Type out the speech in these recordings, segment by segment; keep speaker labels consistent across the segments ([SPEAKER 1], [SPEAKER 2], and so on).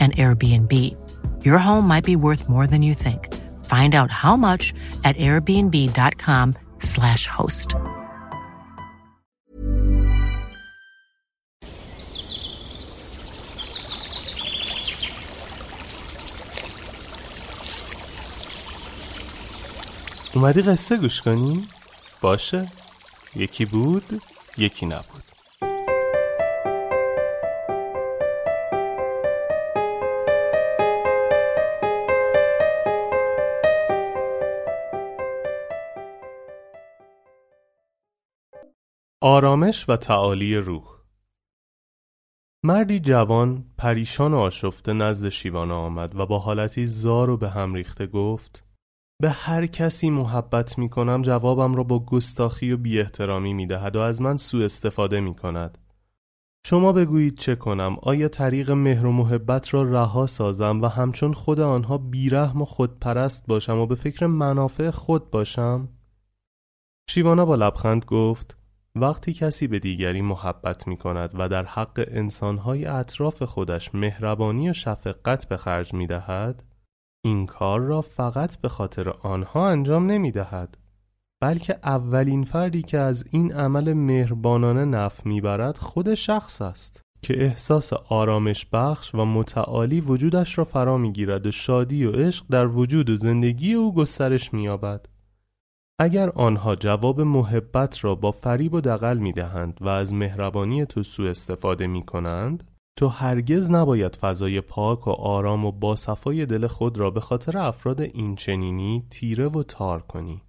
[SPEAKER 1] an Airbnb. Your home might be worth more than you think. Find out how much at airbnb.com/slash host.
[SPEAKER 2] اومدی قصه گوش کنی؟ باشه یکی بود یکی نبود آرامش و تعالی روح مردی جوان پریشان و آشفته نزد شیوانه آمد و با حالتی زار و به هم ریخته گفت به هر کسی محبت می کنم جوابم را با گستاخی و بی احترامی می دهد و از من سوء استفاده می کند. شما بگویید چه کنم آیا طریق مهر و محبت را رها سازم و همچون خود آنها بیرحم و خودپرست باشم و به فکر منافع خود باشم؟ شیوانا با لبخند گفت وقتی کسی به دیگری محبت می کند و در حق انسانهای اطراف خودش مهربانی و شفقت به خرج می دهد این کار را فقط به خاطر آنها انجام نمی دهد بلکه اولین فردی که از این عمل مهربانانه نف می‌برد خود شخص است که احساس آرامش بخش و متعالی وجودش را فرا می‌گیرد و شادی و عشق در وجود و زندگی او گسترش مییابد. اگر آنها جواب محبت را با فریب و دقل می دهند و از مهربانی تو سوء استفاده می کنند تو هرگز نباید فضای پاک و آرام و با صفای دل خود را به خاطر افراد این چنینی تیره و تار کنی.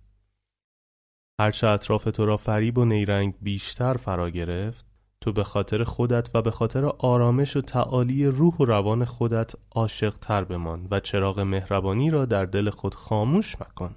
[SPEAKER 2] هرچه اطراف تو را فریب و نیرنگ بیشتر فرا گرفت تو به خاطر خودت و به خاطر آرامش و تعالی روح و روان خودت عاشق تر بمان و چراغ مهربانی را در دل خود خاموش مکن.